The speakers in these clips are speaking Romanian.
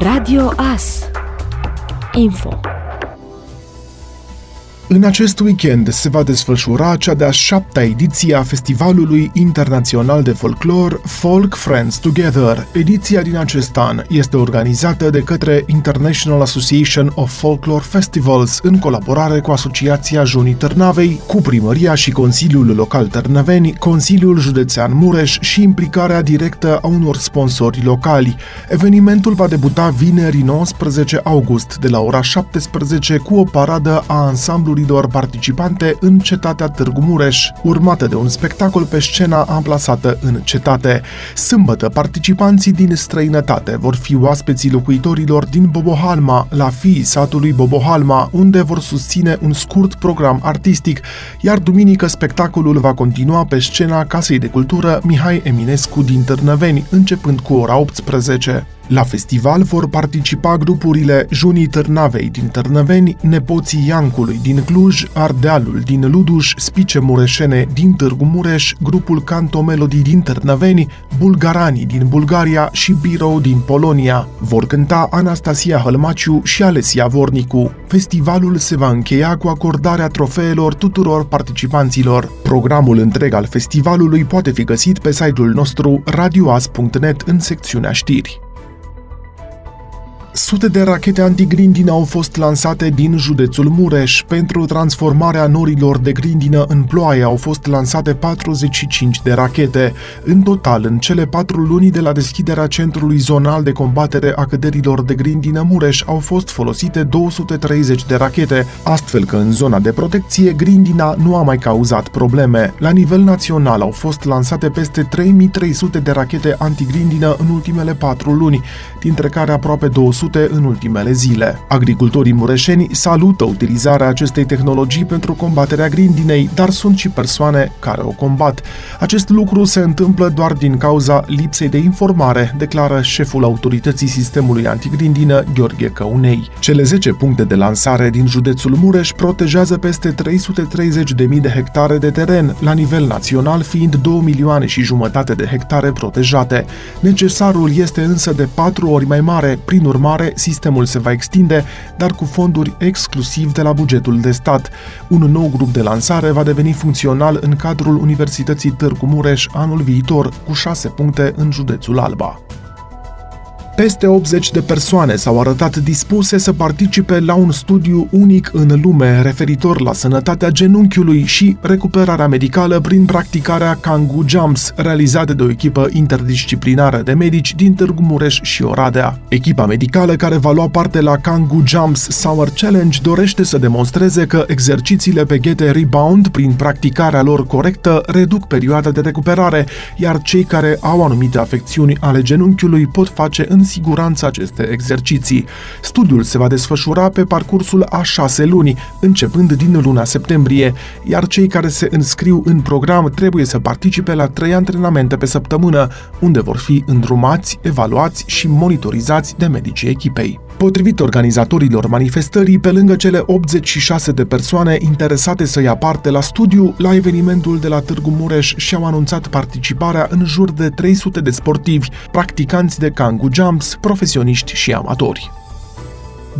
Radio AS Info În acest weekend se va desfășura cea de-a șaptea ediție a Festivalului Internațional de Folklor Folk Friends Together. Ediția din acest an este organizată de către International Association of Folklore Festivals în colaborare cu Asociația Junii Târnavei, cu Primăria și Consiliul Local Târnăveni, Consiliul Județean Mureș și implicarea directă a unor sponsori locali. Evenimentul va debuta vineri 19 august de la ora 17 cu o paradă a ansamblului grupurilor participante în cetatea Târgu Mureș, urmată de un spectacol pe scena amplasată în cetate. Sâmbătă, participanții din străinătate vor fi oaspeții locuitorilor din Bobohalma, la fii satului Bobohalma, unde vor susține un scurt program artistic, iar duminică spectacolul va continua pe scena Casei de Cultură Mihai Eminescu din Târnăveni, începând cu ora 18. La festival vor participa grupurile Junii Târnavei din Târnăveni, Nepoții Iancului din Cluj, Ardealul din Luduș, Spice Mureșene din Târgu Mureș, grupul Canto Melody din Târnăveni, Bulgaranii din Bulgaria și Birou din Polonia. Vor cânta Anastasia Hălmaciu și Alesia Vornicu. Festivalul se va încheia cu acordarea trofeelor tuturor participanților. Programul întreg al festivalului poate fi găsit pe site-ul nostru radioas.net în secțiunea știri. Sute de rachete antigrindină au fost lansate din județul Mureș. Pentru transformarea norilor de grindină în ploaie au fost lansate 45 de rachete. În total, în cele patru luni de la deschiderea Centrului Zonal de Combatere a Căderilor de Grindină Mureș au fost folosite 230 de rachete, astfel că în zona de protecție grindina nu a mai cauzat probleme. La nivel național au fost lansate peste 3300 de rachete antigrindină în ultimele patru luni, dintre care aproape 200 cunoscute în ultimele zile. Agricultorii mureșeni salută utilizarea acestei tehnologii pentru combaterea grindinei, dar sunt și persoane care o combat. Acest lucru se întâmplă doar din cauza lipsei de informare, declară șeful autorității sistemului antigrindină, Gheorghe Căunei. Cele 10 puncte de lansare din județul Mureș protejează peste 330.000 de hectare de teren, la nivel național fiind 2 milioane și jumătate de hectare protejate. Necesarul este însă de 4 ori mai mare, prin urmare urmare, sistemul se va extinde, dar cu fonduri exclusiv de la bugetul de stat. Un nou grup de lansare va deveni funcțional în cadrul Universității Târgu Mureș anul viitor, cu șase puncte în județul Alba. Peste 80 de persoane s-au arătat dispuse să participe la un studiu unic în lume referitor la sănătatea genunchiului și recuperarea medicală prin practicarea Kangu Jumps, realizată de o echipă interdisciplinară de medici din Târgu Mureș și Oradea. Echipa medicală care va lua parte la Kangu Jumps Summer Challenge dorește să demonstreze că exercițiile pe ghete rebound prin practicarea lor corectă reduc perioada de recuperare, iar cei care au anumite afecțiuni ale genunchiului pot face în siguranță aceste exerciții. Studiul se va desfășura pe parcursul a șase luni, începând din luna septembrie, iar cei care se înscriu în program trebuie să participe la trei antrenamente pe săptămână, unde vor fi îndrumați, evaluați și monitorizați de medicii echipei. Potrivit organizatorilor manifestării, pe lângă cele 86 de persoane interesate să ia parte la studiu, la evenimentul de la Târgu Mureș și-au anunțat participarea în jur de 300 de sportivi, practicanți de Kangu Jumps, profesioniști și amatori.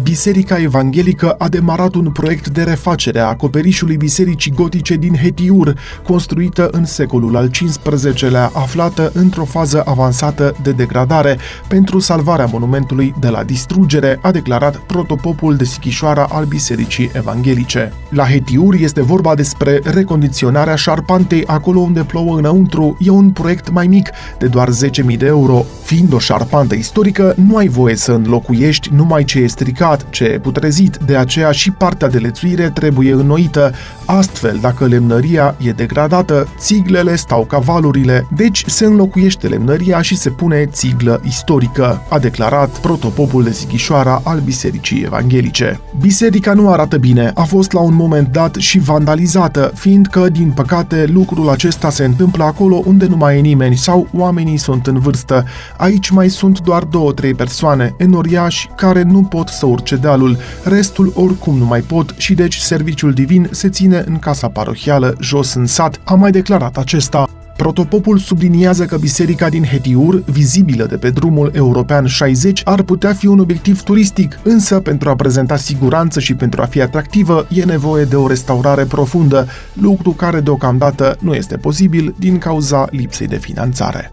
Biserica Evanghelică a demarat un proiect de refacere a acoperișului Bisericii Gotice din Hetiur, construită în secolul al XV-lea, aflată într-o fază avansată de degradare, pentru salvarea monumentului de la distrugere, a declarat protopopul de Sichișoara al Bisericii Evanghelice. La Hetiur este vorba despre recondiționarea șarpantei acolo unde plouă înăuntru, e un proiect mai mic, de doar 10.000 de euro. Fiind o șarpantă istorică, nu ai voie să înlocuiești numai ce e stricat stricat, ce e putrezit, de aceea și partea de lețuire trebuie înnoită. Astfel, dacă lemnăria e degradată, țiglele stau ca valurile, deci se înlocuiește lemnăria și se pune țiglă istorică, a declarat protopopul de Sighișoara al Bisericii Evanghelice. Biserica nu arată bine, a fost la un moment dat și vandalizată, fiindcă, din păcate, lucrul acesta se întâmplă acolo unde nu mai e nimeni sau oamenii sunt în vârstă. Aici mai sunt doar două-trei persoane, enoriași, care nu pot să urce dealul, restul oricum nu mai pot și deci serviciul divin se ține în casa parohială jos în sat, a mai declarat acesta. Protopopul subliniază că biserica din Hetiur, vizibilă de pe drumul european 60, ar putea fi un obiectiv turistic, însă pentru a prezenta siguranță și pentru a fi atractivă e nevoie de o restaurare profundă, lucru care deocamdată nu este posibil din cauza lipsei de finanțare.